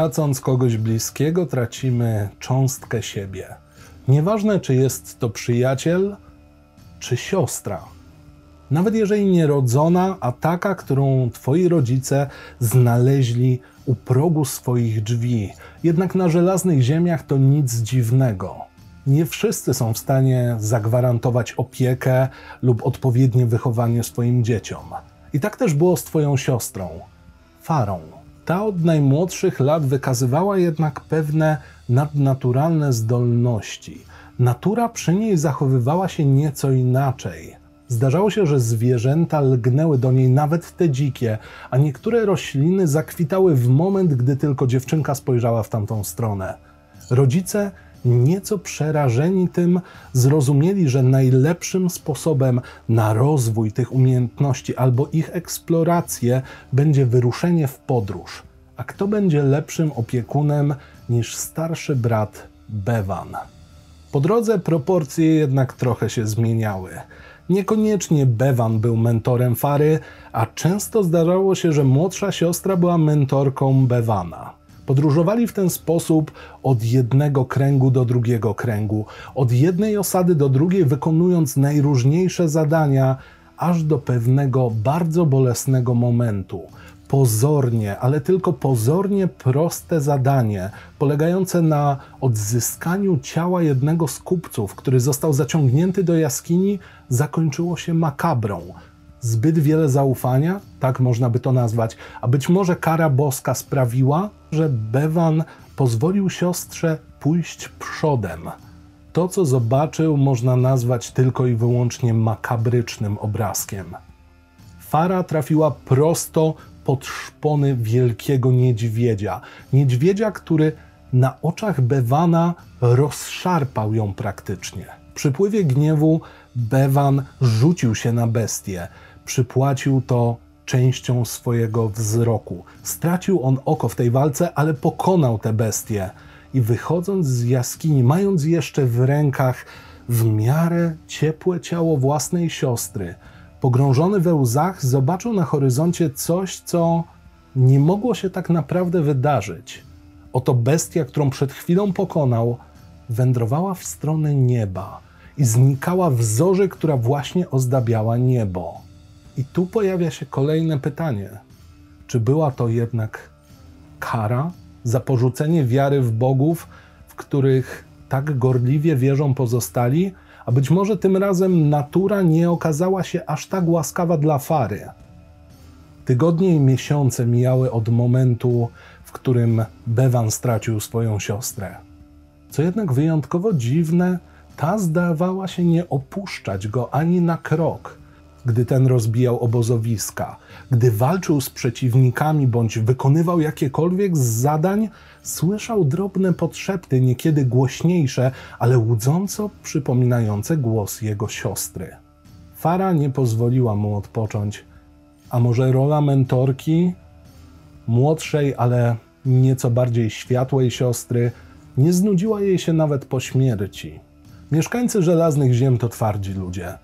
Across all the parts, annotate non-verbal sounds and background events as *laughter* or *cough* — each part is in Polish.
Tracąc kogoś bliskiego, tracimy cząstkę siebie. Nieważne, czy jest to przyjaciel, czy siostra. Nawet jeżeli nierodzona, a taka, którą twoi rodzice znaleźli u progu swoich drzwi. Jednak na żelaznych ziemiach to nic dziwnego. Nie wszyscy są w stanie zagwarantować opiekę lub odpowiednie wychowanie swoim dzieciom. I tak też było z twoją siostrą, Farą. Ta od najmłodszych lat wykazywała jednak pewne nadnaturalne zdolności. Natura przy niej zachowywała się nieco inaczej. Zdarzało się, że zwierzęta lgnęły do niej, nawet te dzikie, a niektóre rośliny zakwitały w moment, gdy tylko dziewczynka spojrzała w tamtą stronę. Rodzice, nieco przerażeni tym, zrozumieli, że najlepszym sposobem na rozwój tych umiejętności albo ich eksplorację będzie wyruszenie w podróż. A kto będzie lepszym opiekunem niż starszy brat Bevan? Po drodze proporcje jednak trochę się zmieniały. Niekoniecznie Bevan był mentorem Fary, a często zdarzało się, że młodsza siostra była mentorką Bevana. Podróżowali w ten sposób od jednego kręgu do drugiego kręgu, od jednej osady do drugiej, wykonując najróżniejsze zadania, aż do pewnego bardzo bolesnego momentu. Pozornie, ale tylko pozornie proste zadanie, polegające na odzyskaniu ciała jednego z kupców, który został zaciągnięty do jaskini, zakończyło się makabrą. Zbyt wiele zaufania, tak można by to nazwać, a być może kara boska sprawiła, że Bevan pozwolił siostrze pójść przodem. To, co zobaczył, można nazwać tylko i wyłącznie makabrycznym obrazkiem. Fara trafiła prosto pod szpony wielkiego niedźwiedzia. Niedźwiedzia, który na oczach Bewana rozszarpał ją praktycznie. W przypływie gniewu Bewan rzucił się na bestię. Przypłacił to częścią swojego wzroku. Stracił on oko w tej walce, ale pokonał tę bestię. I wychodząc z jaskini, mając jeszcze w rękach w miarę ciepłe ciało własnej siostry, pogrążony we łzach, zobaczył na horyzoncie coś, co nie mogło się tak naprawdę wydarzyć. Oto bestia, którą przed chwilą pokonał, wędrowała w stronę nieba i znikała w zorze, która właśnie ozdabiała niebo. I tu pojawia się kolejne pytanie: czy była to jednak kara za porzucenie wiary w bogów, w których tak gorliwie wierzą pozostali? A być może tym razem natura nie okazała się aż tak łaskawa dla Fary. Tygodnie i miesiące mijały od momentu, w którym Bevan stracił swoją siostrę. Co jednak wyjątkowo dziwne, ta zdawała się nie opuszczać go ani na krok, gdy ten rozbijał obozowiska, gdy walczył z przeciwnikami bądź wykonywał jakiekolwiek z zadań, słyszał drobne podszepty, niekiedy głośniejsze, ale łudząco przypominające głos jego siostry. Fara nie pozwoliła mu odpocząć, a może rola mentorki, młodszej, ale nieco bardziej światłej siostry, nie znudziła jej się nawet po śmierci. Mieszkańcy żelaznych ziem to twardzi ludzie.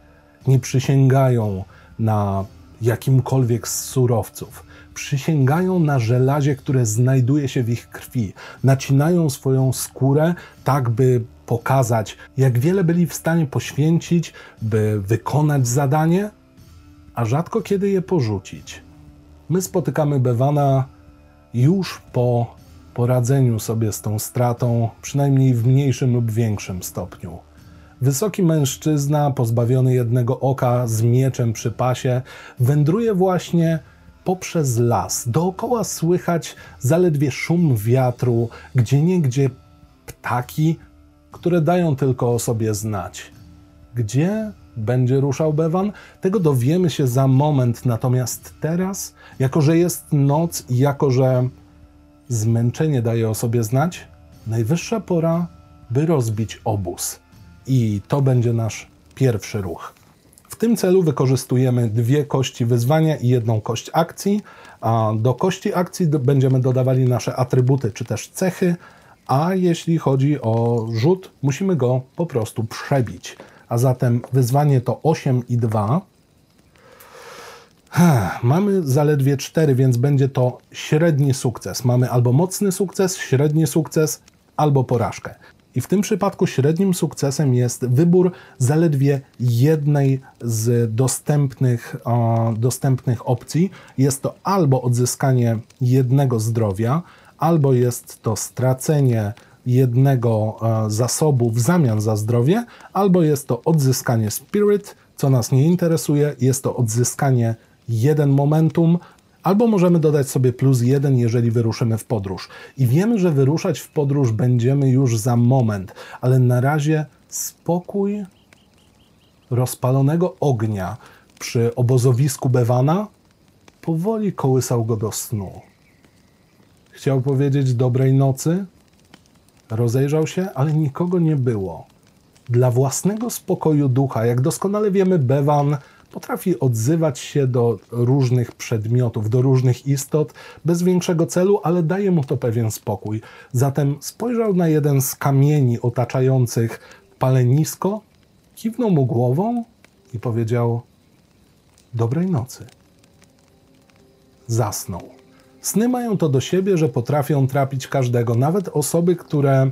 Nie przysięgają na jakimkolwiek z surowców. Przysięgają na żelazie, które znajduje się w ich krwi. Nacinają swoją skórę tak, by pokazać, jak wiele byli w stanie poświęcić, by wykonać zadanie, a rzadko kiedy je porzucić. My spotykamy Bewana już po poradzeniu sobie z tą stratą, przynajmniej w mniejszym lub większym stopniu. Wysoki mężczyzna, pozbawiony jednego oka, z mieczem przy pasie, wędruje właśnie poprzez las. Dookoła słychać zaledwie szum wiatru, gdzie niegdzie ptaki, które dają tylko o sobie znać. Gdzie będzie ruszał Bewan? Tego dowiemy się za moment, natomiast teraz, jako że jest noc i jako że zmęczenie daje o sobie znać, najwyższa pora, by rozbić obóz. I to będzie nasz pierwszy ruch. W tym celu wykorzystujemy dwie kości wyzwania i jedną kość akcji. A do kości akcji będziemy dodawali nasze atrybuty czy też cechy, a jeśli chodzi o rzut, musimy go po prostu przebić. A zatem wyzwanie to 8 i 2. Mamy zaledwie 4, więc będzie to średni sukces. Mamy albo mocny sukces, średni sukces, albo porażkę. I w tym przypadku średnim sukcesem jest wybór zaledwie jednej z dostępnych, dostępnych opcji. Jest to albo odzyskanie jednego zdrowia, albo jest to stracenie jednego e, zasobu w zamian za zdrowie, albo jest to odzyskanie spirit, co nas nie interesuje, jest to odzyskanie jeden momentum, albo możemy dodać sobie plus jeden, jeżeli wyruszymy w podróż. I wiemy, że wyruszać w podróż będziemy już za moment, ale na razie spokój rozpalonego ognia przy obozowisku Bewana powoli kołysał go do snu. Chciał powiedzieć dobrej nocy, rozejrzał się, ale nikogo nie było. Dla własnego spokoju ducha, jak doskonale wiemy, Bewan potrafi odzywać się do różnych przedmiotów, do różnych istot bez większego celu, ale daje mu to pewien spokój. Zatem spojrzał na jeden z kamieni otaczających palenisko, kiwnął mu głową i powiedział: Dobrej nocy. Zasnął. Sny mają to do siebie, że potrafią trapić każdego, nawet osoby, które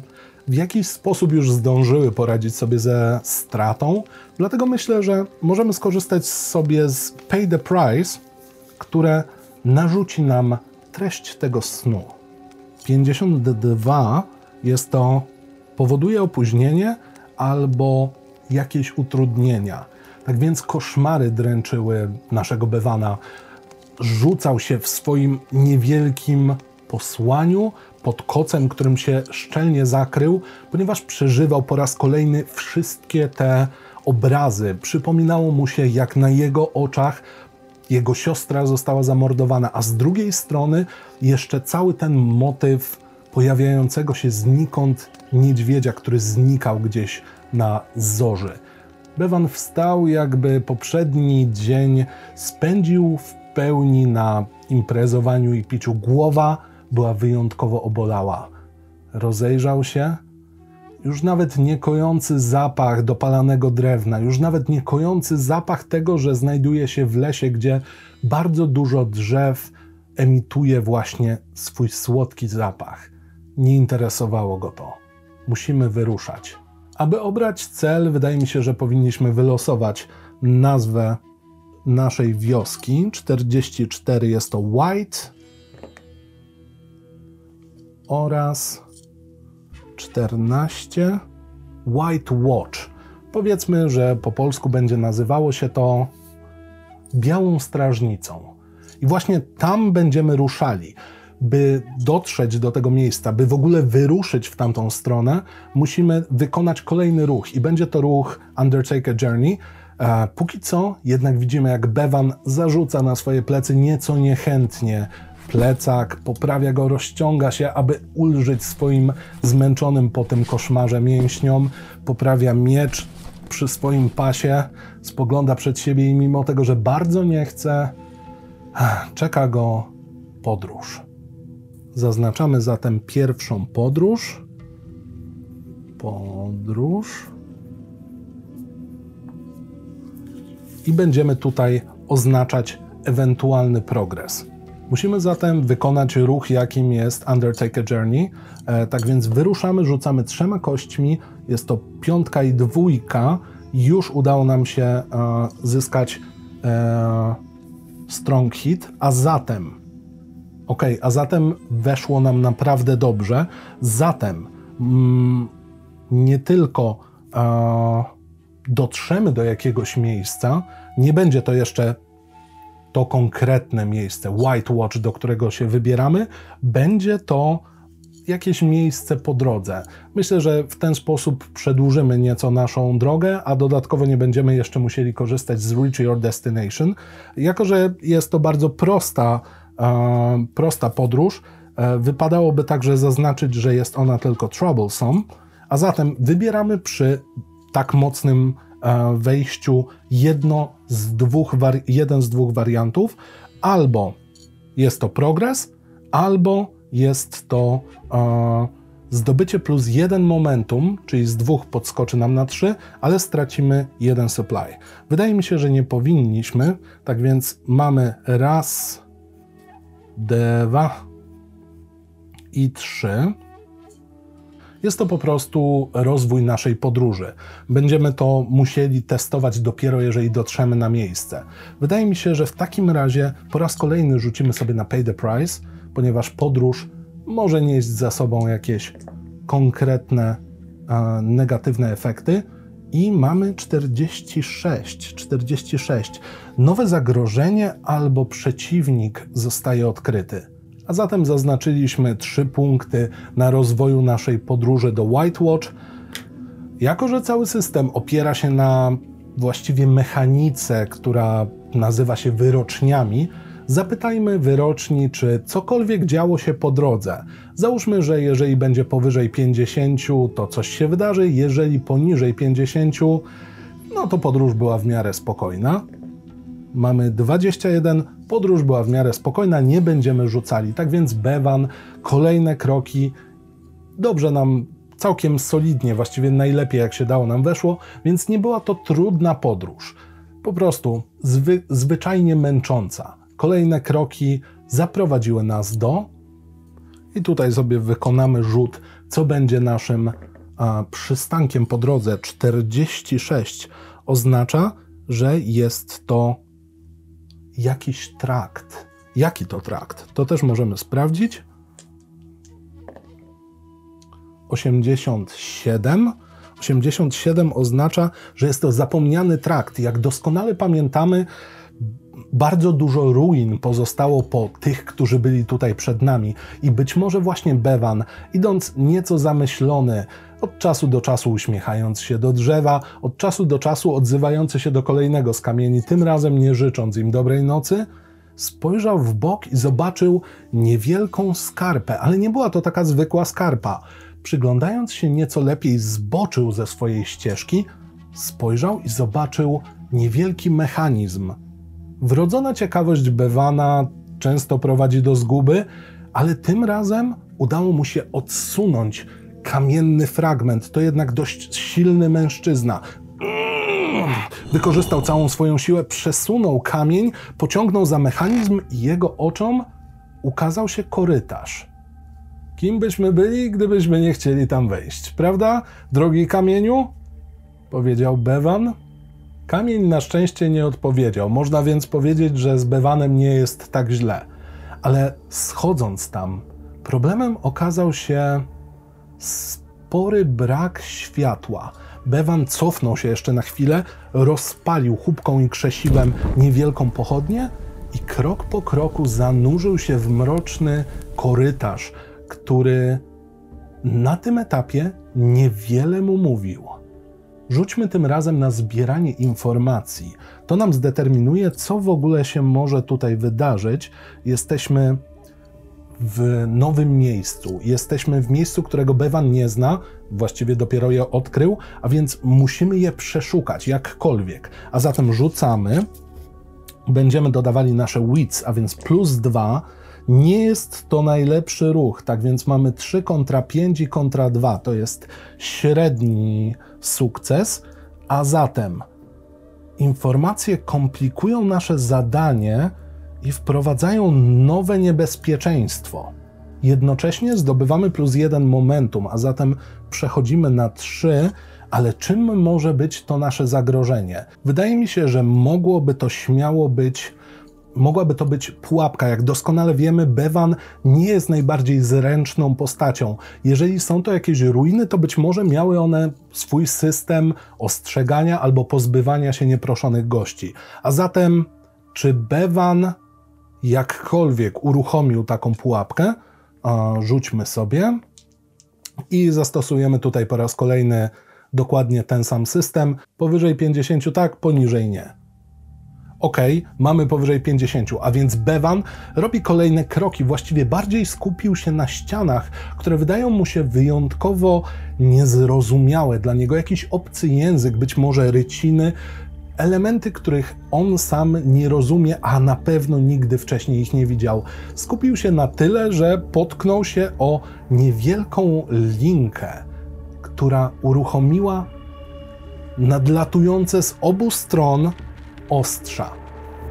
w jakiś sposób już zdążyły poradzić sobie ze stratą. Dlatego myślę, że możemy skorzystać sobie z Pay the Price, które narzuci nam treść tego snu. 52 jest to powoduje opóźnienie albo jakieś utrudnienia. Tak więc koszmary dręczyły naszego Bewana. Rzucał się w swoim niewielkim posłaniu pod kocem, którym się szczelnie zakrył, ponieważ przeżywał po raz kolejny wszystkie te obrazy. Przypominało mu się, jak na jego oczach jego siostra została zamordowana, a z drugiej strony jeszcze cały ten motyw pojawiającego się znikąd niedźwiedzia, który znikał gdzieś na zorzy. Bewan wstał, jakby poprzedni dzień spędził w pełni na imprezowaniu i piciu. Głowa była wyjątkowo obolała. Rozejrzał się, już nawet nie kojący zapach dopalanego drewna, już nawet nie kojący zapach tego, że znajduje się w lesie, gdzie bardzo dużo drzew emituje właśnie swój słodki zapach. Nie interesowało go to. Musimy wyruszać. Aby obrać cel, wydaje mi się, że powinniśmy wylosować nazwę naszej wioski. 44 jest to White oraz 14 White Watch. Powiedzmy, że po polsku będzie nazywało się to Białą Strażnicą. I właśnie tam będziemy ruszali. By dotrzeć do tego miejsca, by w ogóle wyruszyć w tamtą stronę, musimy wykonać kolejny ruch i będzie to ruch Undertaker Journey. E, póki co jednak widzimy, jak Bevan zarzuca na swoje plecy nieco niechętnie plecak, poprawia go, rozciąga się, aby ulżyć swoim zmęczonym po tym koszmarze mięśniom, poprawia miecz przy swoim pasie, spogląda przed siebie i mimo tego, że bardzo nie chce, czeka go podróż. Zaznaczamy zatem pierwszą podróż. Podróż. I będziemy tutaj oznaczać ewentualny progres. Musimy zatem wykonać ruch, jakim jest Undertaker Journey. E, tak więc wyruszamy, rzucamy trzema kośćmi. Jest to piątka i dwójka. Już udało nam się e, zyskać e, strong hit, a zatem ok, a zatem weszło nam naprawdę dobrze. Zatem mm, nie tylko e, dotrzemy do jakiegoś miejsca, nie będzie to jeszcze to konkretne miejsce, White Watch, do którego się wybieramy, będzie to jakieś miejsce po drodze. Myślę, że w ten sposób przedłużymy nieco naszą drogę, a dodatkowo nie będziemy jeszcze musieli korzystać z Reach Your Destination. Jako, że jest to bardzo prosta, e, prosta podróż, e, wypadałoby także zaznaczyć, że jest ona tylko troublesome, a zatem wybieramy przy tak mocnym wejściu jedno z dwóch jeden z dwóch wariantów, albo jest to progres, albo jest to e, Zdobycie plus jeden momentum, czyli z dwóch podskoczy nam na trzy, ale stracimy jeden supply. Wydaje mi się, że nie powinniśmy, tak więc mamy raz, dwa i trzy. Jest to po prostu rozwój naszej podróży. Będziemy to musieli testować dopiero, jeżeli dotrzemy na miejsce. Wydaje mi się, że w takim razie po raz kolejny rzucimy sobie na pay the price, ponieważ podróż może nieść za sobą jakieś konkretne e, negatywne efekty. I mamy 46. 46. Nowe zagrożenie albo przeciwnik zostaje odkryty. A zatem zaznaczyliśmy trzy punkty na rozwoju naszej podróży do White Watch. Jako, że cały system opiera się na właściwie mechanice, która nazywa się wyroczniami, Zapytajmy wyroczni, czy cokolwiek działo się po drodze. Załóżmy, że jeżeli będzie powyżej 50, to coś się wydarzy, jeżeli poniżej 50, no to podróż była w miarę spokojna. Mamy 21, podróż była w miarę spokojna, nie będziemy rzucali. Tak więc Bewan, kolejne kroki, dobrze nam całkiem solidnie, właściwie najlepiej jak się dało nam weszło, więc nie była to trudna podróż. Po prostu zwy, zwyczajnie męcząca. Kolejne kroki zaprowadziły nas do. I tutaj sobie wykonamy rzut, co będzie naszym a, przystankiem po drodze. 46 oznacza, że jest to jakiś trakt. Jaki to trakt? To też możemy sprawdzić. 87. 87 oznacza, że jest to zapomniany trakt. Jak doskonale pamiętamy, bardzo dużo ruin pozostało po tych, którzy byli tutaj przed nami, i być może właśnie Bevan, idąc nieco zamyślony, od czasu do czasu uśmiechając się do drzewa, od czasu do czasu odzywający się do kolejnego z kamieni, tym razem nie życząc im dobrej nocy, spojrzał w bok i zobaczył niewielką skarpę, ale nie była to taka zwykła skarpa. Przyglądając się nieco lepiej, zboczył ze swojej ścieżki, spojrzał i zobaczył niewielki mechanizm, Wrodzona ciekawość Bewana często prowadzi do zguby, ale tym razem udało mu się odsunąć kamienny fragment. To jednak dość silny mężczyzna. Wykorzystał całą swoją siłę, przesunął kamień, pociągnął za mechanizm i jego oczom ukazał się korytarz. Kim byśmy byli, gdybyśmy nie chcieli tam wejść, prawda, drogi kamieniu? Powiedział Bewan. Kamień na szczęście nie odpowiedział. Można więc powiedzieć, że z Bewanem nie jest tak źle. Ale schodząc tam, problemem okazał się spory brak światła. Bewan cofnął się jeszcze na chwilę, rozpalił chubką i krzesiwem niewielką pochodnię i krok po kroku zanurzył się w mroczny korytarz, który na tym etapie niewiele mu mówił. Rzućmy tym razem na zbieranie informacji. To nam zdeterminuje, co w ogóle się może tutaj wydarzyć. Jesteśmy w nowym miejscu. Jesteśmy w miejscu, którego Bevan nie zna, właściwie dopiero je odkrył, a więc musimy je przeszukać jakkolwiek. A zatem rzucamy, będziemy dodawali nasze wits, a więc plus dwa. Nie jest to najlepszy ruch, tak więc mamy 3 kontra 5 i kontra 2. To jest średni sukces, a zatem informacje komplikują nasze zadanie i wprowadzają nowe niebezpieczeństwo. Jednocześnie zdobywamy plus jeden momentum, a zatem przechodzimy na 3, ale czym może być to nasze zagrożenie? Wydaje mi się, że mogłoby to śmiało być mogłaby to być pułapka. Jak doskonale wiemy, Bevan nie jest najbardziej zręczną postacią. Jeżeli są to jakieś ruiny, to być może miały one swój system ostrzegania albo pozbywania się nieproszonych gości. A zatem, czy Bevan jakkolwiek uruchomił taką pułapkę? Rzućmy sobie i zastosujemy tutaj po raz kolejny dokładnie ten sam system. Powyżej 50 tak, poniżej nie ok, mamy powyżej 50, a więc Bevan robi kolejne kroki, właściwie bardziej skupił się na ścianach, które wydają mu się wyjątkowo niezrozumiałe dla niego, jakiś obcy język, być może ryciny. Elementy, których on sam nie rozumie, a na pewno nigdy wcześniej ich nie widział. Skupił się na tyle, że potknął się o niewielką linkę, która uruchomiła nadlatujące z obu stron ostrza.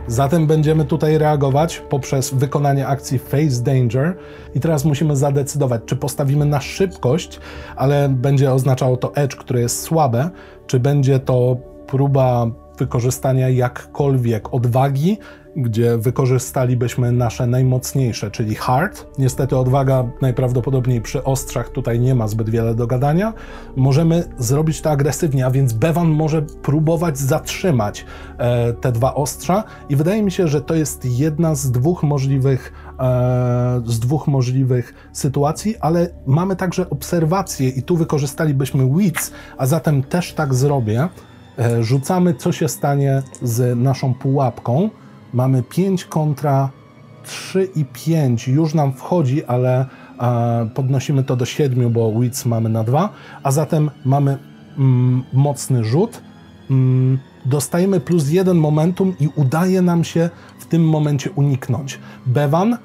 Zatem będziemy tutaj reagować poprzez wykonanie akcji Face Danger. I teraz musimy zadecydować, czy postawimy na szybkość, ale będzie oznaczało to edge, które jest słabe, czy będzie to próba wykorzystania jakkolwiek odwagi, gdzie wykorzystalibyśmy nasze najmocniejsze, czyli hard. Niestety odwaga najprawdopodobniej przy ostrzach tutaj nie ma zbyt wiele do gadania. Możemy zrobić to agresywnie, a więc Bevan może próbować zatrzymać e, te dwa ostrza i wydaje mi się, że to jest jedna z dwóch możliwych e, z dwóch możliwych sytuacji, ale mamy także obserwacje i tu wykorzystalibyśmy wits, a zatem też tak zrobię. E, rzucamy, co się stanie z naszą pułapką. Mamy 5 kontra 3 i 5. Już nam wchodzi, ale e, podnosimy to do 7, bo wits mamy na 2. A zatem mamy mm, mocny rzut. Mm, dostajemy plus 1 momentum i udaje nam się w tym momencie uniknąć. Bevan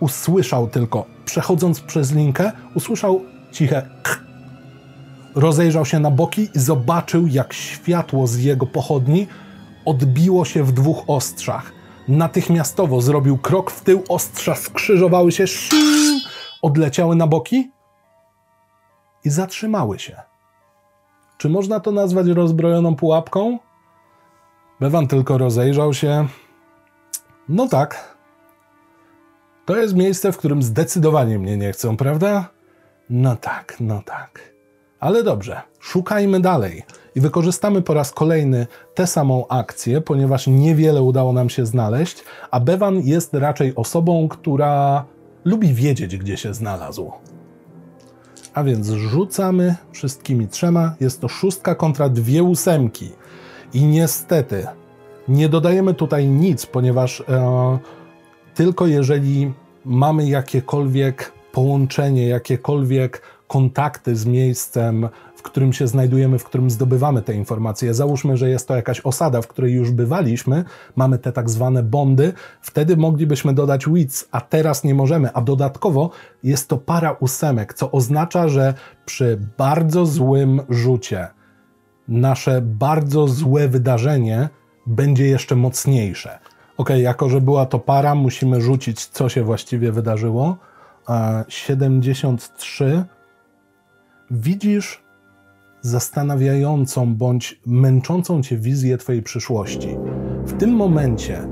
usłyszał tylko, przechodząc przez linkę, usłyszał ciche rozejrzał się na boki i zobaczył, jak światło z jego pochodni odbiło się w dwóch ostrzach. Natychmiastowo zrobił krok w tył, ostrza skrzyżowały się, odleciały na boki i zatrzymały się. Czy można to nazwać rozbrojoną pułapką? Bewan tylko rozejrzał się. No tak. To jest miejsce, w którym zdecydowanie mnie nie chcą, prawda? No tak, no tak. Ale dobrze, szukajmy dalej i wykorzystamy po raz kolejny tę samą akcję, ponieważ niewiele udało nam się znaleźć, a Bevan jest raczej osobą, która lubi wiedzieć, gdzie się znalazł. A więc rzucamy wszystkimi trzema. Jest to szóstka kontra dwie ósemki. I niestety nie dodajemy tutaj nic, ponieważ e, tylko jeżeli mamy jakiekolwiek połączenie, jakiekolwiek kontakty z miejscem, w którym się znajdujemy, w którym zdobywamy te informacje. Załóżmy, że jest to jakaś osada, w której już bywaliśmy, mamy te tak zwane bondy, wtedy moglibyśmy dodać wits, a teraz nie możemy, a dodatkowo jest to para ósemek, co oznacza, że przy bardzo złym rzucie nasze bardzo złe wydarzenie będzie jeszcze mocniejsze. Ok, jako że była to para, musimy rzucić, co się właściwie wydarzyło. 73 widzisz zastanawiającą bądź męczącą cię wizję Twojej przyszłości. W tym momencie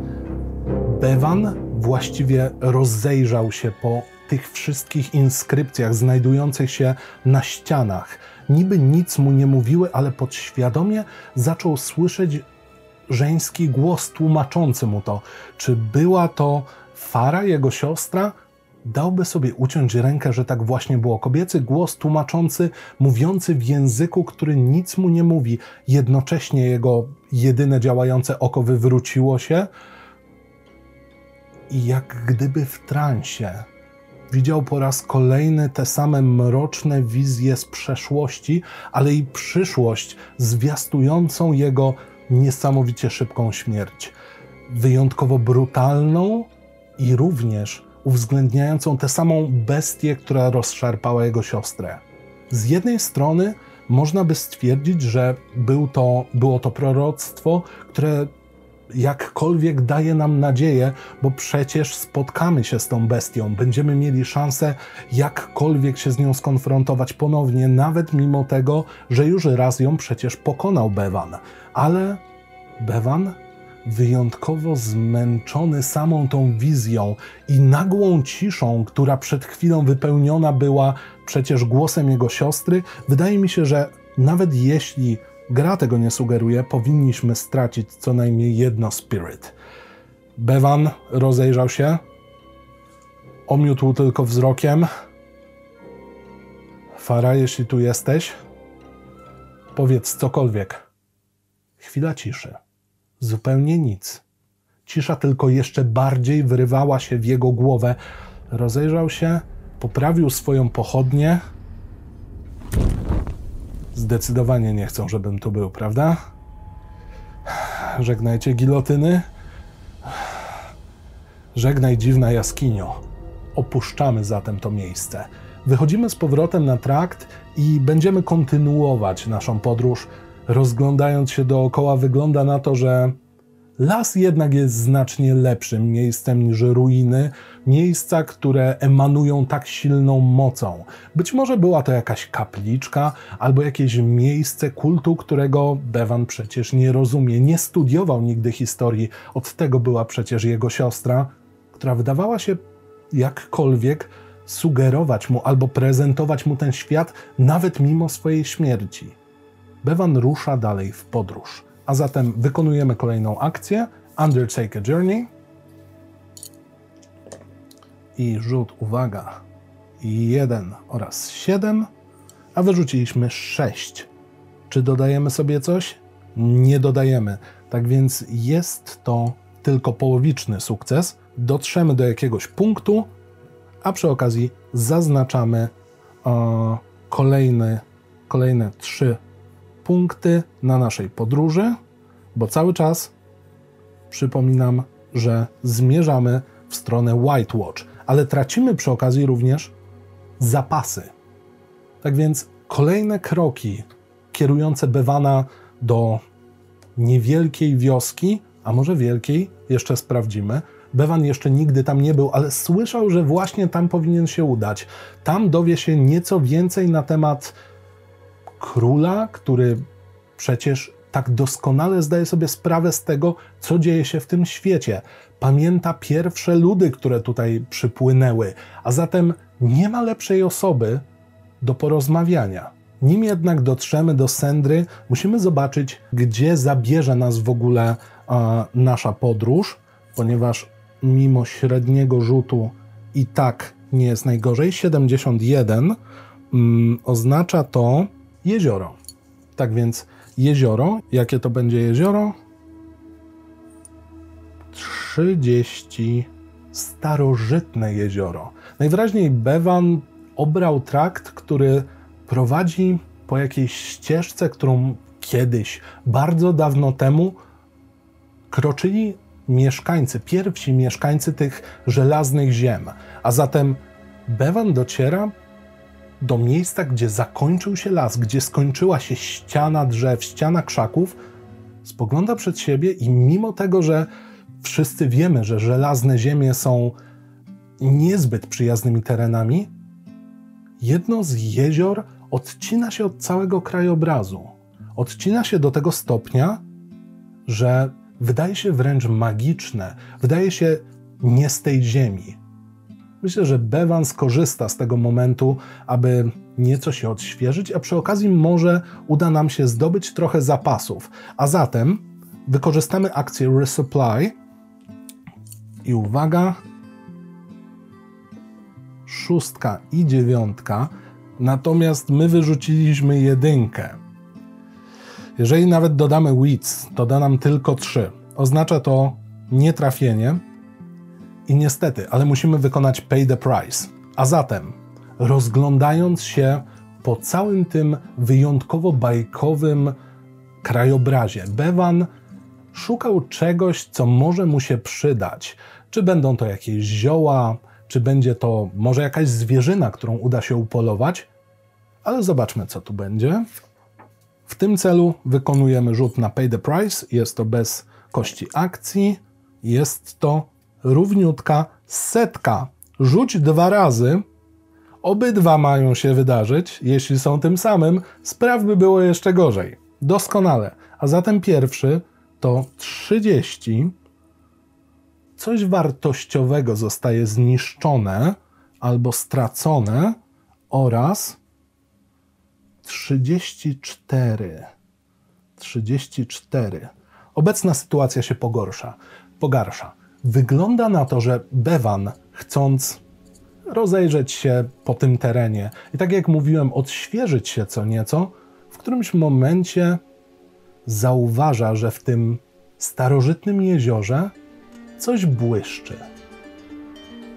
Bevan właściwie rozejrzał się po tych wszystkich inskrypcjach znajdujących się na ścianach. Niby nic mu nie mówiły, ale podświadomie zaczął słyszeć żeński głos tłumaczący mu to. Czy była to Fara, jego siostra, dałby sobie uciąć rękę, że tak właśnie było. Kobiecy głos tłumaczący, mówiący w języku, który nic mu nie mówi. Jednocześnie jego jedyne działające oko wywróciło się i jak gdyby w transie widział po raz kolejny te same mroczne wizje z przeszłości, ale i przyszłość zwiastującą jego niesamowicie szybką śmierć. Wyjątkowo brutalną i również uwzględniającą tę samą bestię, która rozszarpała jego siostrę. Z jednej strony można by stwierdzić, że był to, było to proroctwo, które jakkolwiek daje nam nadzieję, bo przecież spotkamy się z tą bestią, będziemy mieli szansę jakkolwiek się z nią skonfrontować ponownie, nawet mimo tego, że już raz ją przecież pokonał Bevan. Ale Bevan wyjątkowo zmęczony samą tą wizją i nagłą ciszą, która przed chwilą wypełniona była przecież głosem jego siostry, wydaje mi się, że nawet jeśli gra tego nie sugeruje, powinniśmy stracić co najmniej jedno spirit. Bevan rozejrzał się, omiótł tylko wzrokiem. Fara, jeśli tu jesteś, powiedz cokolwiek. Chwila ciszy. Zupełnie nic. Cisza tylko jeszcze bardziej wyrywała się w jego głowę. Rozejrzał się, poprawił swoją pochodnię. Zdecydowanie nie chcą, żebym tu był, prawda? Żegnajcie gilotyny. Żegnaj dziwna jaskinio. Opuszczamy zatem to miejsce. Wychodzimy z powrotem na trakt i będziemy kontynuować naszą podróż. Rozglądając się dookoła, wygląda na to, że las jednak jest znacznie lepszym miejscem niż ruiny, miejsca, które emanują tak silną mocą. Być może była to jakaś kapliczka albo jakieś miejsce kultu, którego Bevan przecież nie rozumie, nie studiował nigdy historii. Od tego była przecież jego siostra, która wydawała się jakkolwiek sugerować mu albo prezentować mu ten świat, nawet mimo swojej śmierci. Bevan rusza dalej w podróż, a zatem wykonujemy kolejną akcję Undertake a Journey i rzut, uwaga, 1 oraz 7, a wyrzuciliśmy 6. Czy dodajemy sobie coś? Nie dodajemy. Tak więc jest to tylko połowiczny sukces. Dotrzemy do jakiegoś punktu, a przy okazji zaznaczamy e, kolejny, kolejne trzy punkty na naszej podróży, bo cały czas przypominam, że zmierzamy w stronę White Watch, ale tracimy przy okazji również zapasy. Tak więc kolejne kroki kierujące Bewana do niewielkiej wioski, a może wielkiej, jeszcze sprawdzimy, Bevan jeszcze nigdy tam nie był, ale słyszał, że właśnie tam powinien się udać. Tam dowie się nieco więcej na temat króla, który przecież tak doskonale zdaje sobie sprawę z tego, co dzieje się w tym świecie. Pamięta pierwsze ludy, które tutaj przypłynęły, a zatem nie ma lepszej osoby do porozmawiania. Nim jednak dotrzemy do Sendry, musimy zobaczyć, gdzie zabierze nas w ogóle a, nasza podróż, ponieważ mimo średniego rzutu i tak nie jest najgorzej. 71 mm, oznacza to jezioro. Tak więc jezioro, jakie to będzie jezioro? 30 starożytne jezioro. Najwyraźniej Bevan obrał trakt, który prowadzi po jakiejś ścieżce, którą kiedyś, bardzo dawno temu, kroczyli mieszkańcy, pierwsi mieszkańcy tych żelaznych ziem. A zatem Bevan dociera do miejsca, gdzie zakończył się las, gdzie skończyła się ściana drzew, ściana krzaków, spogląda przed siebie i mimo tego, że wszyscy wiemy, że żelazne ziemie są niezbyt przyjaznymi terenami, jedno z jezior odcina się od całego krajobrazu. Odcina się do tego stopnia, że wydaje się wręcz magiczne, wydaje się nie z tej ziemi. Myślę, że Bevan skorzysta z tego momentu, aby nieco się odświeżyć, a przy okazji może uda nam się zdobyć trochę zapasów. A zatem wykorzystamy akcję Resupply i uwaga, szóstka i dziewiątka, natomiast my wyrzuciliśmy jedynkę. Jeżeli nawet dodamy weeds, to da nam tylko 3. Oznacza to nietrafienie i niestety, ale musimy wykonać pay the price. A zatem, rozglądając się po całym tym wyjątkowo bajkowym krajobrazie, Bevan szukał czegoś, co może mu się przydać. Czy będą to jakieś zioła, czy będzie to może jakaś zwierzyna, którą uda się upolować, ale zobaczmy, co tu będzie. W tym celu wykonujemy rzut na Pay the Price. Jest to bez kości akcji. Jest to równiutka setka. Rzuć dwa razy. Obydwa mają się wydarzyć. Jeśli są tym samym, spraw by było jeszcze gorzej. Doskonale. A zatem pierwszy to 30. Coś wartościowego zostaje zniszczone albo stracone oraz 34. 34. Obecna sytuacja się pogorsza, pogarsza. Wygląda na to, że Bevan, chcąc rozejrzeć się po tym terenie i tak jak mówiłem, odświeżyć się co nieco, w którymś momencie zauważa, że w tym starożytnym jeziorze coś błyszczy.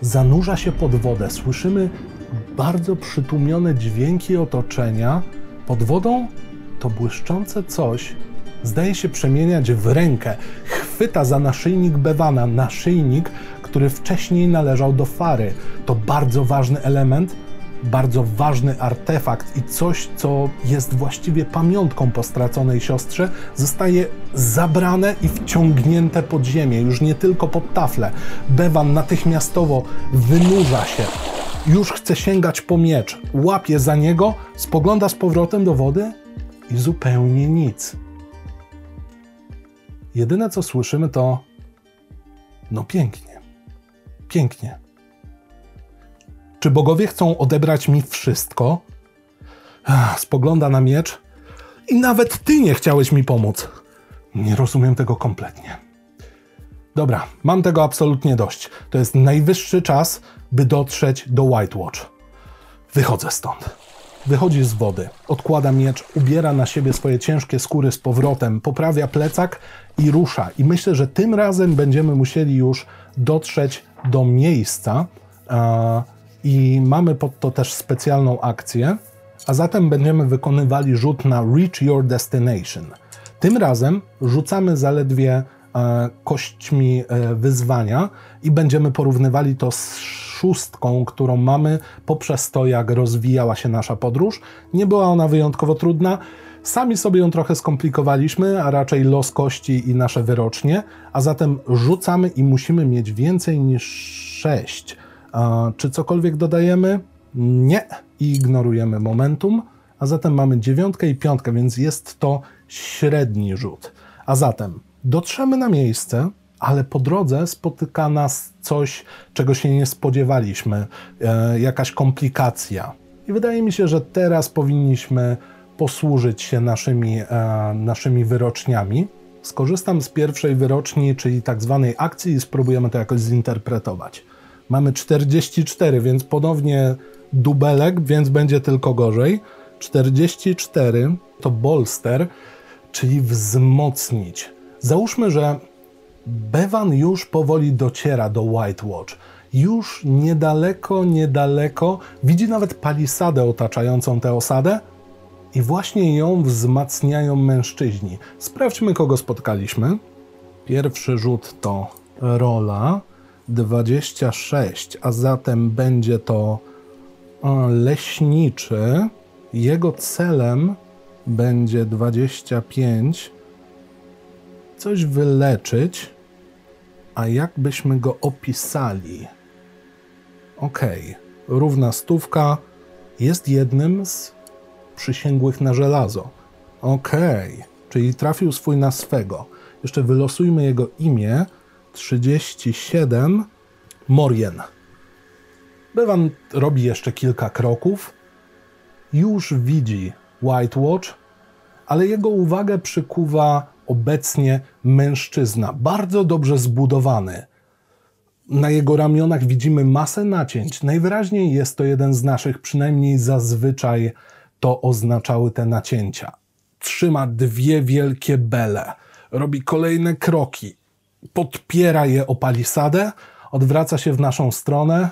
Zanurza się pod wodę. Słyszymy bardzo przytłumione dźwięki otoczenia. Pod wodą to błyszczące coś zdaje się przemieniać w rękę. Chwyta za naszyjnik Bewana, naszyjnik, który wcześniej należał do Fary. To bardzo ważny element, bardzo ważny artefakt i coś, co jest właściwie pamiątką po straconej siostrze, zostaje zabrane i wciągnięte pod ziemię, już nie tylko pod taflę. Bewan natychmiastowo wynurza się, już chce sięgać po miecz, łapie za niego, spogląda z powrotem do wody i zupełnie nic. Jedyne co słyszymy to no pięknie, pięknie. Czy bogowie chcą odebrać mi wszystko? Spogląda na miecz i nawet ty nie chciałeś mi pomóc. Nie rozumiem tego kompletnie. Dobra, mam tego absolutnie dość. To jest najwyższy czas, by dotrzeć do White Watch. Wychodzę stąd. Wychodzi z wody, odkłada miecz, ubiera na siebie swoje ciężkie skóry z powrotem, poprawia plecak i rusza. I myślę, że tym razem będziemy musieli już dotrzeć do miejsca. I mamy pod to też specjalną akcję, a zatem będziemy wykonywali rzut na Reach Your Destination. Tym razem rzucamy zaledwie e, kośćmi e, wyzwania i będziemy porównywali to z szóstką, którą mamy poprzez to, jak rozwijała się nasza podróż. Nie była ona wyjątkowo trudna. Sami sobie ją trochę skomplikowaliśmy, a raczej los kości i nasze wyrocznie, a zatem rzucamy i musimy mieć więcej niż 6. Czy cokolwiek dodajemy? Nie. I ignorujemy momentum, a zatem mamy dziewiątkę i piątkę, więc jest to średni rzut. A zatem dotrzemy na miejsce, ale po drodze spotyka nas coś, czego się nie spodziewaliśmy, e, jakaś komplikacja. I wydaje mi się, że teraz powinniśmy posłużyć się naszymi, e, naszymi wyroczniami. Skorzystam z pierwszej wyroczni, czyli tak zwanej akcji, i spróbujemy to jakoś zinterpretować. Mamy 44, więc ponownie dubelek, więc będzie tylko gorzej. 44 to bolster, czyli wzmocnić. Załóżmy, że Bevan już powoli dociera do White Watch. Już niedaleko, niedaleko widzi nawet palisadę otaczającą tę osadę i właśnie ją wzmacniają mężczyźni. Sprawdźmy, kogo spotkaliśmy. Pierwszy rzut to rola. 26, a zatem będzie to leśniczy. Jego celem będzie 25. Coś wyleczyć. A jakbyśmy go opisali? Ok, równa stówka jest jednym z przysięgłych na żelazo. Ok, czyli trafił swój na swego. Jeszcze wylosujmy jego imię 37 Morien. Bevan robi jeszcze kilka kroków. Już widzi White Watch, ale jego uwagę przykuwa obecnie mężczyzna, bardzo dobrze zbudowany. Na jego ramionach widzimy masę nacięć. Najwyraźniej jest to jeden z naszych, przynajmniej zazwyczaj to oznaczały te nacięcia. Trzyma dwie wielkie bele, robi kolejne kroki, podpiera je o palisadę, odwraca się w naszą stronę.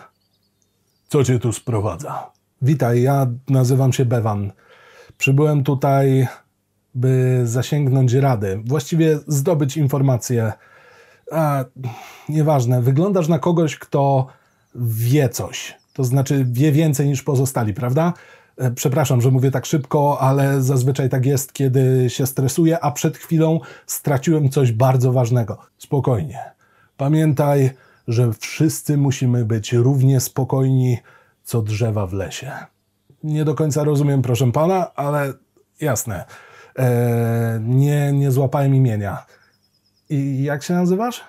Co cię tu sprowadza? Witaj, ja nazywam się Bewan. Przybyłem tutaj, by zasięgnąć rady, właściwie zdobyć informacje. Nieważne, wyglądasz na kogoś, kto wie coś. To znaczy wie więcej niż pozostali, prawda? E, przepraszam, że mówię tak szybko, ale zazwyczaj tak jest, kiedy się stresuję, a przed chwilą straciłem coś bardzo ważnego. Spokojnie. Pamiętaj, że wszyscy musimy być równie spokojni, co drzewa w lesie. Nie do końca rozumiem, proszę pana, ale jasne. Eee, nie, nie złapałem imienia. I jak się nazywasz?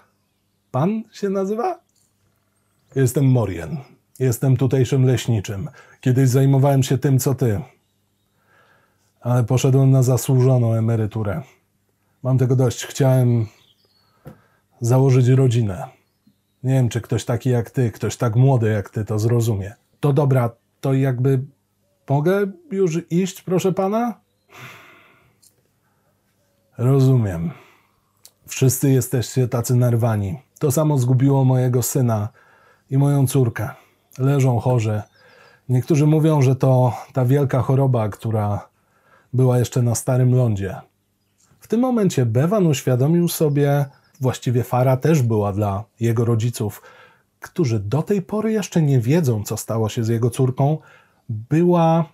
Pan się nazywa? Jestem Morien. Jestem tutejszym leśniczym. Kiedyś zajmowałem się tym, co ty. Ale poszedłem na zasłużoną emeryturę. Mam tego dość. Chciałem założyć rodzinę. Nie wiem, czy ktoś taki jak ty, ktoś tak młody jak ty to zrozumie. To dobra, to jakby mogę już iść, proszę pana? Rozumiem. Wszyscy jesteście tacy nerwani. To samo zgubiło mojego syna i moją córkę. Leżą chorzy. Niektórzy mówią, że to ta wielka choroba, która była jeszcze na Starym Lądzie. W tym momencie Bevan uświadomił sobie, właściwie Fara też była dla jego rodziców, którzy do tej pory jeszcze nie wiedzą, co stało się z jego córką, była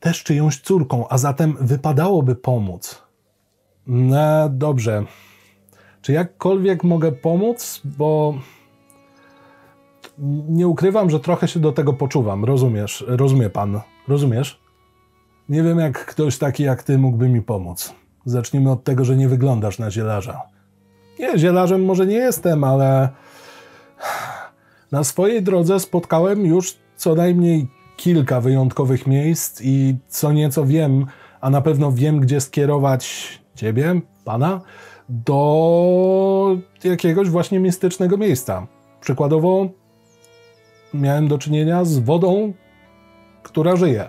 też czyjąś córką, a zatem wypadałoby pomóc. No dobrze. Czy jakkolwiek mogę pomóc? Bo nie ukrywam, że trochę się do tego poczuwam. Rozumiesz? Rozumie pan? Rozumiesz? Nie wiem, jak ktoś taki jak ty mógłby mi pomóc. Zacznijmy od tego, że nie wyglądasz na zielarza. Nie, zielarzem może nie jestem, ale na swojej drodze spotkałem już co najmniej kilka wyjątkowych miejsc i co nieco wiem, a na pewno wiem, gdzie skierować ciebie, pana, do jakiegoś właśnie mistycznego miejsca. Przykładowo miałem do czynienia z wodą, która żyje.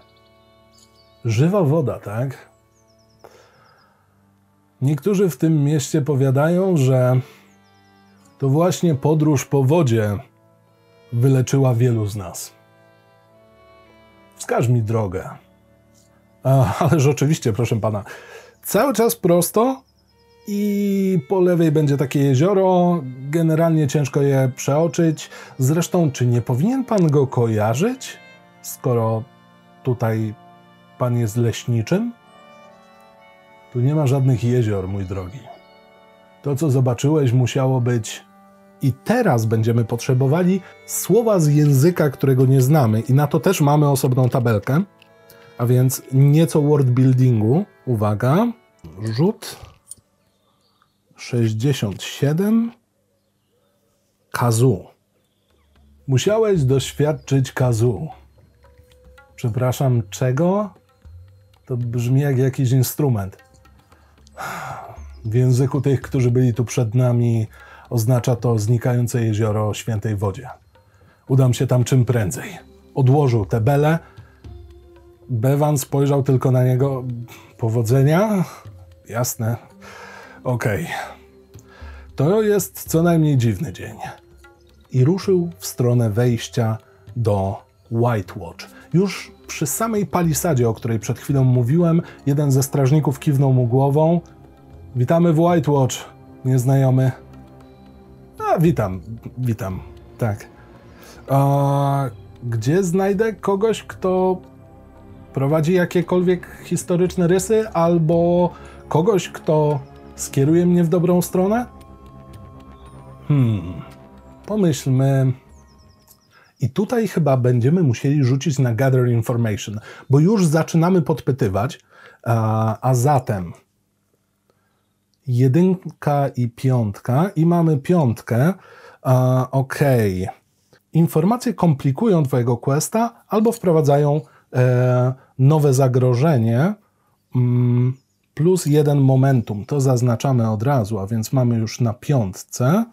Żywa woda, tak? Niektórzy w tym mieście powiadają, że to właśnie podróż po wodzie wyleczyła wielu z nas. Wskaż mi drogę. A, ależ oczywiście, proszę pana. Cały czas prosto i po lewej będzie takie jezioro. Generalnie ciężko je przeoczyć. Zresztą, czy nie powinien pan go kojarzyć, skoro tutaj pan jest leśniczym? Tu nie ma żadnych jezior, mój drogi. To, co zobaczyłeś, musiało być. I teraz będziemy potrzebowali słowa z języka, którego nie znamy, i na to też mamy osobną tabelkę. A więc nieco word buildingu. Uwaga. Rzut 67. Kazu. Musiałeś doświadczyć kazu. Przepraszam, czego? To brzmi jak jakiś instrument. W języku tych, którzy byli tu przed nami, oznacza to znikające jezioro o świętej wodzie. Udam się tam czym prędzej. Odłożył tę belę. Bevan spojrzał tylko na niego. Powodzenia? Jasne. Okej. Okay. To jest co najmniej dziwny dzień. I ruszył w stronę wejścia do White Watch. Już przy samej palisadzie, o której przed chwilą mówiłem, jeden ze strażników kiwnął mu głową. Witamy w White Watch, nieznajomy. Witam, witam, tak. A, gdzie znajdę kogoś, kto prowadzi jakiekolwiek historyczne rysy, albo kogoś, kto skieruje mnie w dobrą stronę? Hmm, pomyślmy. I tutaj chyba będziemy musieli rzucić na Gather Information, bo już zaczynamy podpytywać, a, a zatem jedynka i piątka i mamy piątkę. ok. Informacje komplikują Twojego questa albo wprowadzają e, nowe zagrożenie mm, plus jeden momentum. To zaznaczamy od razu, a więc mamy już na piątce.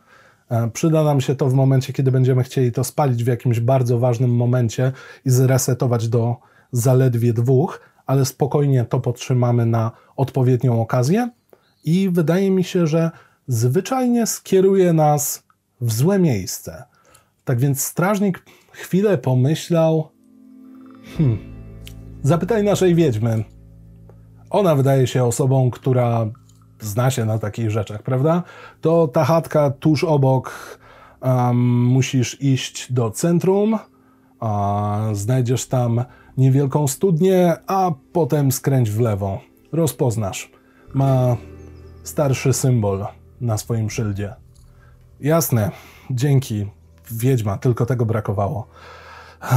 E, przyda nam się to w momencie, kiedy będziemy chcieli to spalić w jakimś bardzo ważnym momencie i zresetować do zaledwie dwóch, ale spokojnie to podtrzymamy na odpowiednią okazję i wydaje mi się, że zwyczajnie skieruje nas w złe miejsce. Tak więc strażnik chwilę pomyślał: Hmm, zapytaj naszej wiedźmy. Ona wydaje się osobą, która zna się na takich rzeczach, prawda? To ta chatka tuż obok. Um, musisz iść do centrum, a znajdziesz tam niewielką studnię, a potem skręć w lewo. Rozpoznasz. Ma starszy symbol na swoim szyldzie. Jasne, dzięki. Wiedźma, tylko tego brakowało. *sighs*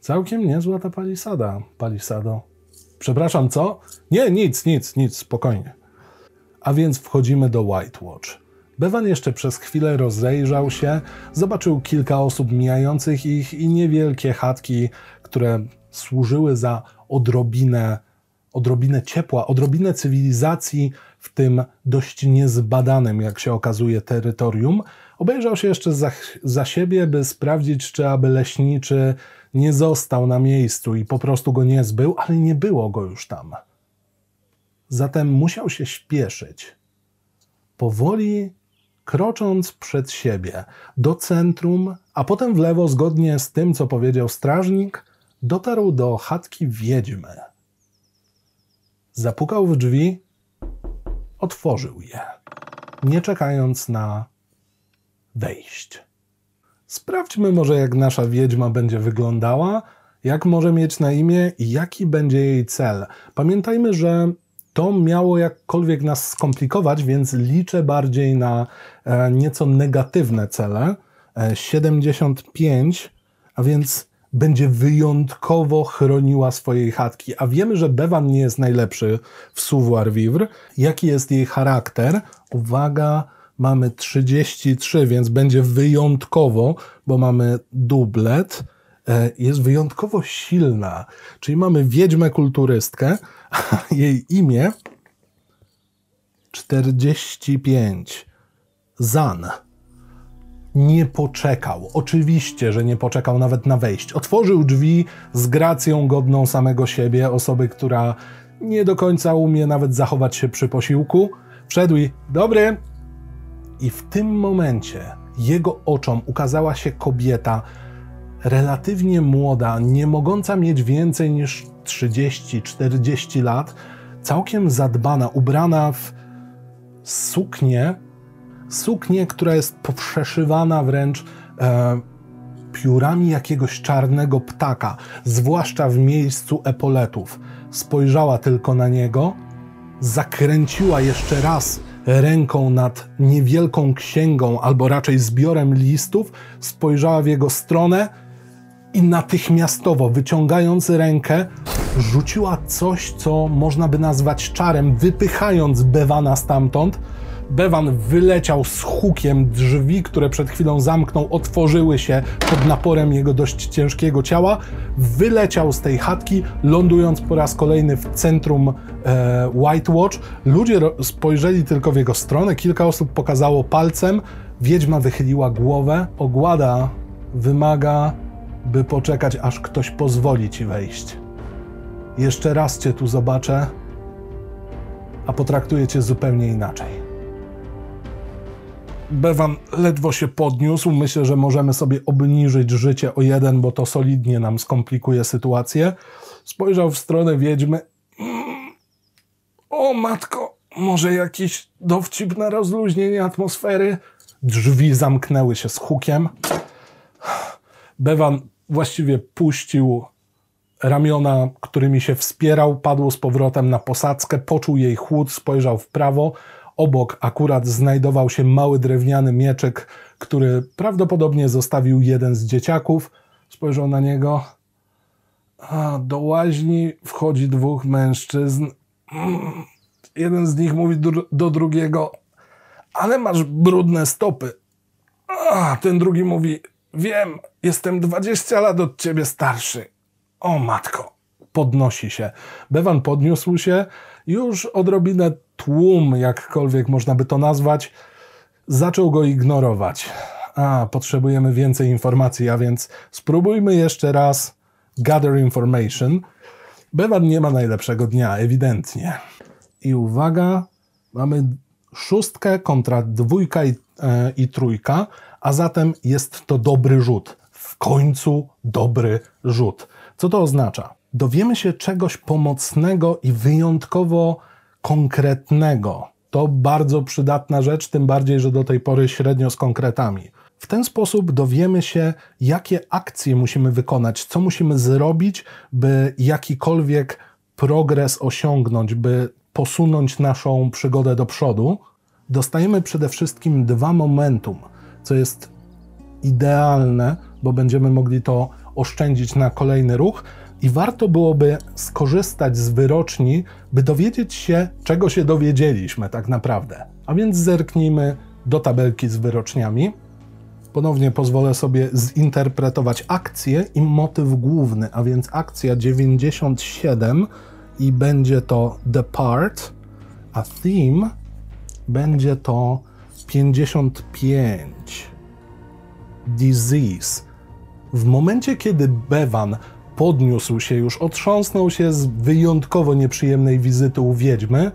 Całkiem niezła ta palisada, palisado. Przepraszam, co? Nie, nic, nic, nic, spokojnie. A więc wchodzimy do White Watch. Bevan jeszcze przez chwilę rozejrzał się, zobaczył kilka osób mijających ich i niewielkie chatki, które służyły za odrobinę, odrobinę ciepła, odrobinę cywilizacji w tym dość niezbadanym, jak się okazuje, terytorium. Obejrzał się jeszcze za, za siebie, by sprawdzić, czy aby leśniczy nie został na miejscu i po prostu go nie zbył, ale nie było go już tam. Zatem musiał się śpieszyć. Powoli krocząc przed siebie do centrum, a potem w lewo, zgodnie z tym, co powiedział strażnik, dotarł do chatki wiedźmy. Zapukał w drzwi, otworzył je, nie czekając na wejść. Sprawdźmy może, jak nasza wiedźma będzie wyglądała, jak może mieć na imię i jaki będzie jej cel. Pamiętajmy, że to miało jakkolwiek nas skomplikować, więc liczę bardziej na e, nieco negatywne cele. E, 75, a więc będzie wyjątkowo chroniła swojej chatki. A wiemy, że Bevan nie jest najlepszy w Savoir Vivre. Jaki jest jej charakter? Uwaga, mamy 33, więc będzie wyjątkowo, bo mamy dublet. E, jest wyjątkowo silna, czyli mamy wiedźmę kulturystkę, a jej imię 45. Zan nie poczekał. Oczywiście, że nie poczekał nawet na wejść. Otworzył drzwi z gracją godną samego siebie, osoby, która nie do końca umie nawet zachować się przy posiłku. Wszedł i dobry. I w tym momencie jego oczom ukazała się kobieta relatywnie młoda, nie mogąca mieć więcej niż 30-40 lat, całkiem zadbana, ubrana w suknię, suknię, która jest poprzeszywana wręcz e, piórami jakiegoś czarnego ptaka, zwłaszcza w miejscu epoletów. Spojrzała tylko na niego, zakręciła jeszcze raz ręką nad niewielką księgą, albo raczej zbiorem listów, spojrzała w jego stronę i natychmiastowo, wyciągając rękę, rzuciła coś, co można by nazwać czarem, wypychając Bewana stamtąd. Bewan wyleciał z hukiem, drzwi, które przed chwilą zamknął, otworzyły się pod naporem jego dość ciężkiego ciała. Wyleciał z tej chatki, lądując po raz kolejny w centrum e, White Watch. Ludzie spojrzeli tylko w jego stronę, kilka osób pokazało palcem. Wiedźma wychyliła głowę. Ogłada wymaga by poczekać, aż ktoś pozwoli ci wejść. Jeszcze raz cię tu zobaczę, a potraktuję cię zupełnie inaczej. Bewan ledwo się podniósł. Myślę, że możemy sobie obniżyć życie o jeden, bo to solidnie nam skomplikuje sytuację. Spojrzał w stronę wiedźmy. O matko, może jakiś dowcip na rozluźnienie atmosfery? Drzwi zamknęły się z hukiem. Bewan właściwie puścił ramiona, którymi się wspierał, padł z powrotem na posadzkę, poczuł jej chłód, spojrzał w prawo. Obok akurat znajdował się mały drewniany mieczek, który prawdopodobnie zostawił jeden z dzieciaków. Spojrzał na niego. A, do łaźni wchodzi dwóch mężczyzn. Jeden z nich mówi do, do drugiego, ale masz brudne stopy. A ten drugi mówi, Wiem, jestem 20 lat od ciebie starszy. O matko, podnosi się. Bewan podniósł się, już odrobinę tłum, jakkolwiek można by to nazwać, zaczął go ignorować. A, potrzebujemy więcej informacji, a więc spróbujmy jeszcze raz gather information. Bewan nie ma najlepszego dnia, ewidentnie. I uwaga, mamy szóstkę kontra dwójka i, e, i trójka a zatem jest to dobry rzut. W końcu dobry rzut. Co to oznacza? Dowiemy się czegoś pomocnego i wyjątkowo konkretnego. To bardzo przydatna rzecz, tym bardziej, że do tej pory średnio z konkretami. W ten sposób dowiemy się, jakie akcje musimy wykonać, co musimy zrobić, by jakikolwiek progres osiągnąć, by posunąć naszą przygodę do przodu. Dostajemy przede wszystkim dwa momentum co jest idealne, bo będziemy mogli to oszczędzić na kolejny ruch. I warto byłoby skorzystać z wyroczni, by dowiedzieć się, czego się dowiedzieliśmy tak naprawdę. A więc zerknijmy do tabelki z wyroczniami. Ponownie pozwolę sobie zinterpretować akcję i motyw główny, a więc akcja 97 i będzie to Depart, a theme będzie to 55. Disease. W momencie, kiedy Bevan podniósł się już, otrząsnął się z wyjątkowo nieprzyjemnej wizyty u wiedźmy,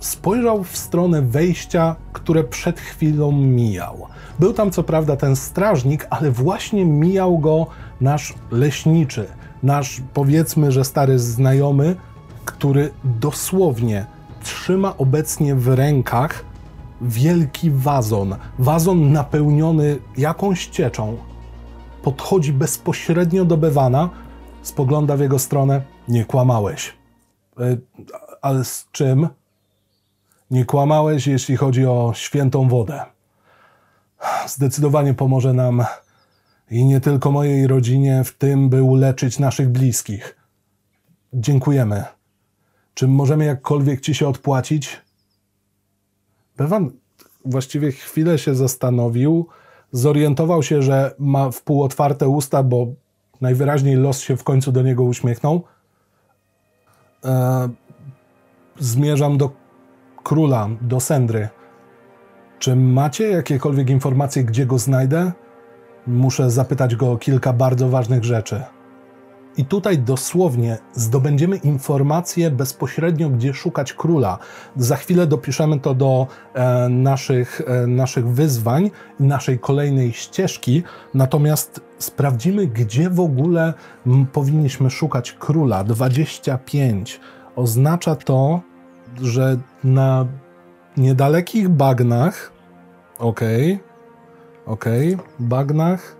spojrzał w stronę wejścia, które przed chwilą mijał. Był tam co prawda ten strażnik, ale właśnie mijał go nasz leśniczy, nasz powiedzmy, że stary znajomy, który dosłownie trzyma obecnie w rękach wielki wazon. Wazon napełniony jakąś cieczą. Podchodzi bezpośrednio do Bewana, spogląda w jego stronę. Nie kłamałeś. E, ale z czym? Nie kłamałeś, jeśli chodzi o świętą wodę. Zdecydowanie pomoże nam i nie tylko mojej rodzinie w tym, by uleczyć naszych bliskich. Dziękujemy. Czy możemy jakkolwiek ci się odpłacić? Bewan właściwie chwilę się zastanowił, zorientował się, że ma wpół otwarte usta, bo najwyraźniej los się w końcu do niego uśmiechnął. E, zmierzam do króla, do Sendry. Czy macie jakiekolwiek informacje, gdzie go znajdę? Muszę zapytać go o kilka bardzo ważnych rzeczy. I tutaj dosłownie zdobędziemy informacje bezpośrednio, gdzie szukać króla. Za chwilę dopiszemy to do e, naszych, e, naszych wyzwań naszej kolejnej ścieżki, natomiast sprawdzimy, gdzie w ogóle m, powinniśmy szukać króla. 25 oznacza to, że na niedalekich bagnach, ok, ok, bagnach,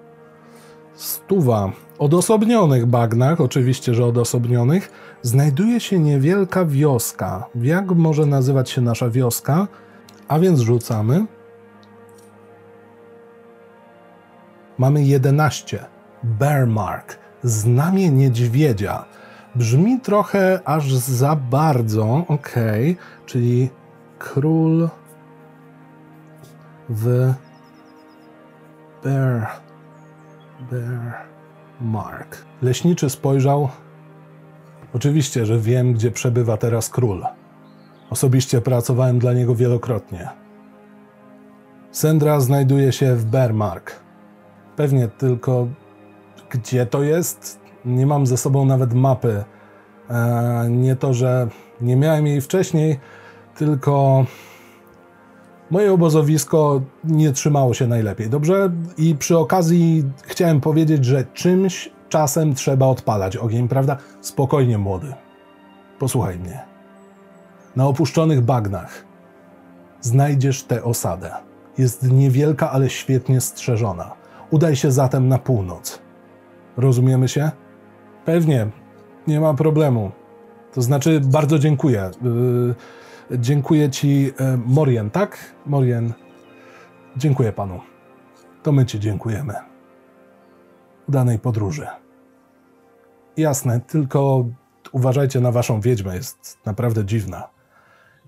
stuwa odosobnionych bagnach, oczywiście, że odosobnionych, znajduje się niewielka wioska. Jak może nazywać się nasza wioska? A więc rzucamy. Mamy 11. Bearmark. Znamie niedźwiedzia. Brzmi trochę aż za bardzo. Ok, czyli król w Bear. Bear. Mark. Leśniczy spojrzał. Oczywiście, że wiem, gdzie przebywa teraz król. Osobiście pracowałem dla niego wielokrotnie. Sendra znajduje się w Bermark. Pewnie tylko gdzie to jest? Nie mam ze sobą nawet mapy. Eee, nie to, że nie miałem jej wcześniej, tylko moje obozowisko nie trzymało się najlepiej, dobrze? I przy okazji chciałem powiedzieć, że czymś czasem trzeba odpalać ogień, prawda? Spokojnie, młody. Posłuchaj mnie. Na opuszczonych bagnach znajdziesz tę osadę. Jest niewielka, ale świetnie strzeżona. Udaj się zatem na północ. Rozumiemy się? Pewnie, nie ma problemu. To znaczy, bardzo dziękuję. Yy, Dziękuję Ci, e, Morien, tak? Morien, dziękuję Panu. To my Ci dziękujemy. Udanej podróży. Jasne, tylko uważajcie na Waszą wiedźmę, jest naprawdę dziwna.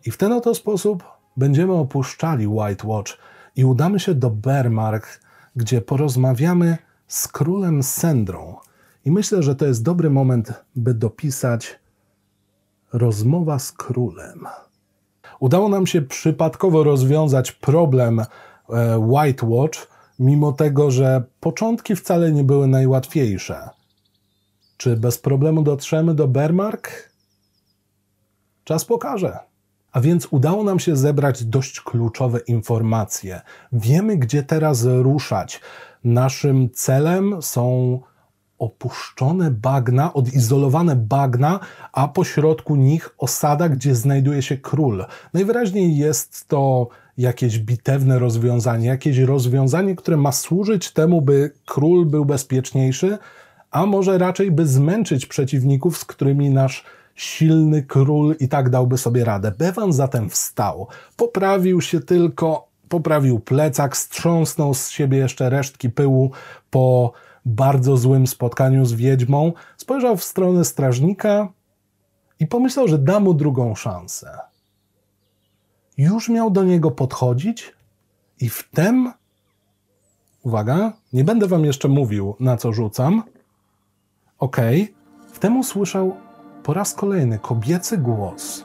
I w ten oto sposób będziemy opuszczali White Watch i udamy się do Bermark, gdzie porozmawiamy z królem Sendrą. I myślę, że to jest dobry moment, by dopisać rozmowa z królem. Udało nam się przypadkowo rozwiązać problem e, White Watch, mimo tego, że początki wcale nie były najłatwiejsze. Czy bez problemu dotrzemy do Bermark? Czas pokaże. A więc udało nam się zebrać dość kluczowe informacje. Wiemy, gdzie teraz ruszać. Naszym celem są opuszczone bagna, odizolowane bagna, a pośrodku nich osada, gdzie znajduje się król. Najwyraźniej jest to jakieś bitewne rozwiązanie, jakieś rozwiązanie, które ma służyć temu, by król był bezpieczniejszy, a może raczej by zmęczyć przeciwników, z którymi nasz silny król i tak dałby sobie radę. Bewan zatem wstał, poprawił się tylko, poprawił plecak, strząsnął z siebie jeszcze resztki pyłu po bardzo złym spotkaniu z wiedźmą, spojrzał w stronę strażnika i pomyślał, że da mu drugą szansę. Już miał do niego podchodzić i wtem, uwaga, nie będę wam jeszcze mówił, na co rzucam. Okej, okay. wtem usłyszał po raz kolejny kobiecy głos.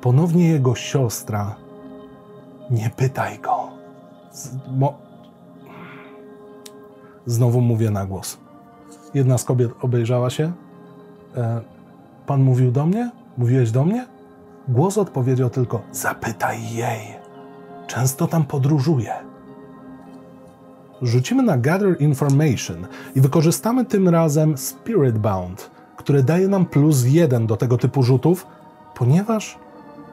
Ponownie jego siostra. Nie pytaj go. Mo Znowu mówię na głos. Jedna z kobiet obejrzała się. E, pan mówił do mnie? Mówiłeś do mnie? Głos odpowiedział tylko: Zapytaj jej. Często tam podróżuje. Rzucimy na Gather Information i wykorzystamy tym razem Spirit Bound, które daje nam plus jeden do tego typu rzutów, ponieważ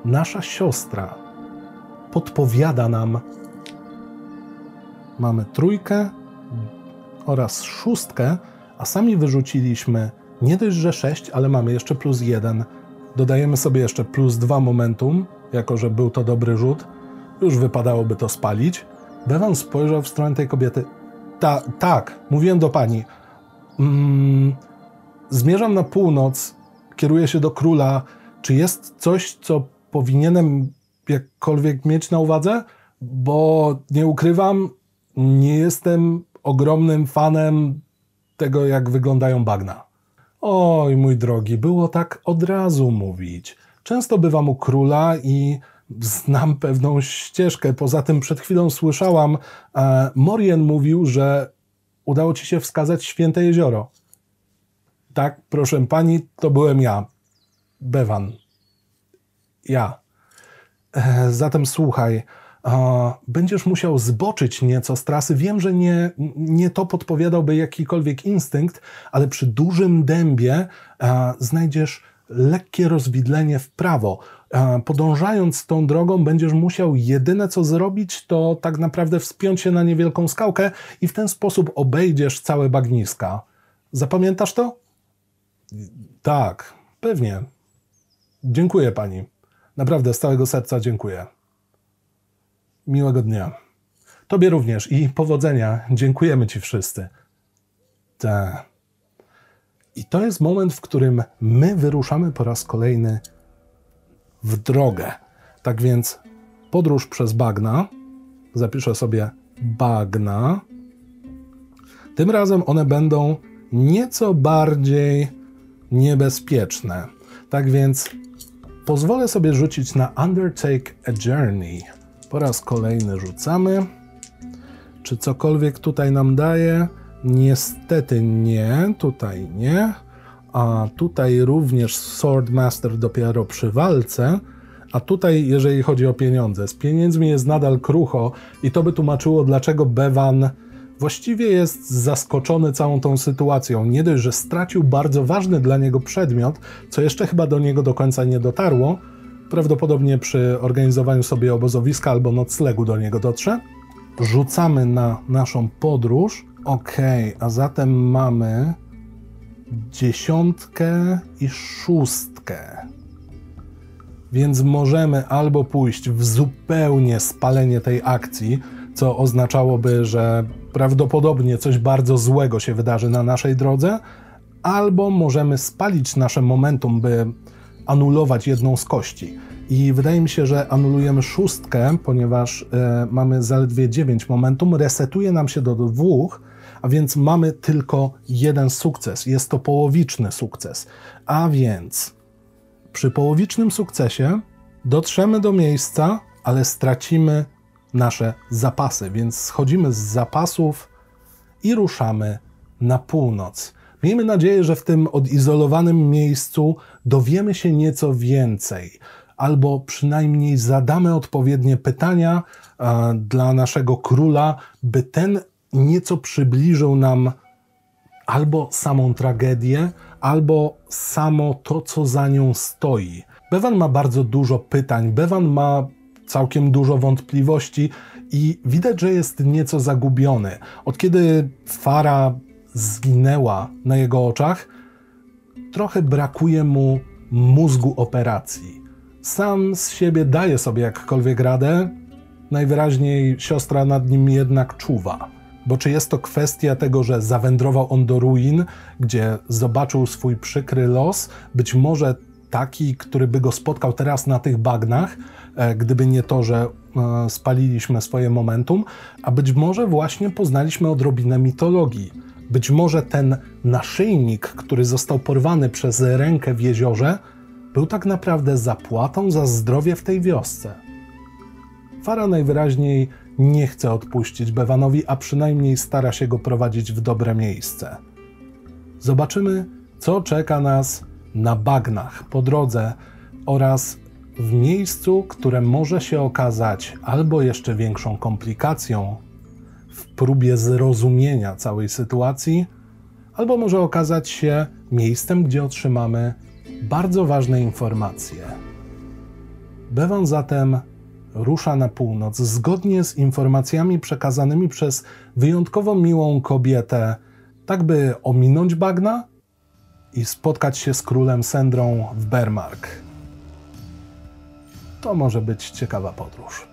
nasza siostra podpowiada nam. Mamy trójkę oraz szóstkę, a sami wyrzuciliśmy nie dość, że 6, ale mamy jeszcze plus 1. Dodajemy sobie jeszcze plus 2 momentum, jako że był to dobry rzut. Już wypadałoby to spalić. Bevan spojrzał w stronę tej kobiety. Ta, tak, mówiłem do pani. Mm, zmierzam na północ, kieruję się do króla. Czy jest coś, co powinienem jakkolwiek mieć na uwadze? Bo nie ukrywam, nie jestem ogromnym fanem tego, jak wyglądają bagna. Oj, mój drogi, było tak od razu mówić. Często bywam u króla i znam pewną ścieżkę. Poza tym przed chwilą słyszałam, e, Morien mówił, że udało ci się wskazać święte jezioro. Tak, proszę pani, to byłem ja. Bewan. Ja. E, zatem słuchaj, będziesz musiał zboczyć nieco z trasy. Wiem, że nie, nie to podpowiadałby jakikolwiek instynkt, ale przy dużym dębie znajdziesz lekkie rozwidlenie w prawo. Podążając tą drogą, będziesz musiał jedyne co zrobić, to tak naprawdę wspiąć się na niewielką skałkę i w ten sposób obejdziesz całe bagniska. Zapamiętasz to? Tak, pewnie. Dziękuję pani. Naprawdę z całego serca dziękuję. Miłego dnia. Tobie również i powodzenia. Dziękujemy Ci wszyscy. Tak. I to jest moment, w którym my wyruszamy po raz kolejny w drogę. Tak więc podróż przez bagna. Zapiszę sobie bagna. Tym razem one będą nieco bardziej niebezpieczne. Tak więc pozwolę sobie rzucić na Undertake a Journey. Po raz kolejny rzucamy. Czy cokolwiek tutaj nam daje? Niestety nie, tutaj nie. A tutaj również Swordmaster dopiero przy walce. A tutaj, jeżeli chodzi o pieniądze, z pieniędzmi jest nadal krucho i to by tłumaczyło, dlaczego Bevan właściwie jest zaskoczony całą tą sytuacją. Nie dość, że stracił bardzo ważny dla niego przedmiot, co jeszcze chyba do niego do końca nie dotarło, Prawdopodobnie przy organizowaniu sobie obozowiska albo noclegu do niego dotrze. Rzucamy na naszą podróż. Ok, a zatem mamy dziesiątkę i szóstkę. Więc możemy albo pójść w zupełnie spalenie tej akcji, co oznaczałoby, że prawdopodobnie coś bardzo złego się wydarzy na naszej drodze, albo możemy spalić nasze momentum, by anulować jedną z kości. I wydaje mi się, że anulujemy szóstkę, ponieważ e, mamy zaledwie 9 momentum, resetuje nam się do dwóch, a więc mamy tylko jeden sukces. Jest to połowiczny sukces. A więc przy połowicznym sukcesie dotrzemy do miejsca, ale stracimy nasze zapasy, więc schodzimy z zapasów i ruszamy na północ. Miejmy nadzieję, że w tym odizolowanym miejscu dowiemy się nieco więcej, albo przynajmniej zadamy odpowiednie pytania e, dla naszego króla, by ten nieco przybliżył nam albo samą tragedię, albo samo to, co za nią stoi. Bewan ma bardzo dużo pytań, Bewan ma całkiem dużo wątpliwości i widać, że jest nieco zagubiony. Od kiedy Fara zginęła na jego oczach, trochę brakuje mu mózgu operacji. Sam z siebie daje sobie jakkolwiek radę, najwyraźniej siostra nad nim jednak czuwa. Bo czy jest to kwestia tego, że zawędrował on do ruin, gdzie zobaczył swój przykry los, być może taki, który by go spotkał teraz na tych bagnach, e, gdyby nie to, że e, spaliliśmy swoje momentum, a być może właśnie poznaliśmy odrobinę mitologii być może ten naszyjnik, który został porwany przez rękę w jeziorze, był tak naprawdę zapłatą za zdrowie w tej wiosce. Fara najwyraźniej nie chce odpuścić Bewanowi, a przynajmniej stara się go prowadzić w dobre miejsce. Zobaczymy, co czeka nas na bagnach po drodze oraz w miejscu, które może się okazać albo jeszcze większą komplikacją, w próbie zrozumienia całej sytuacji, albo może okazać się miejscem, gdzie otrzymamy bardzo ważne informacje. Bewan zatem rusza na północ zgodnie z informacjami przekazanymi przez wyjątkowo miłą kobietę, tak by ominąć bagna i spotkać się z królem Sendrą w Bermark. To może być ciekawa podróż.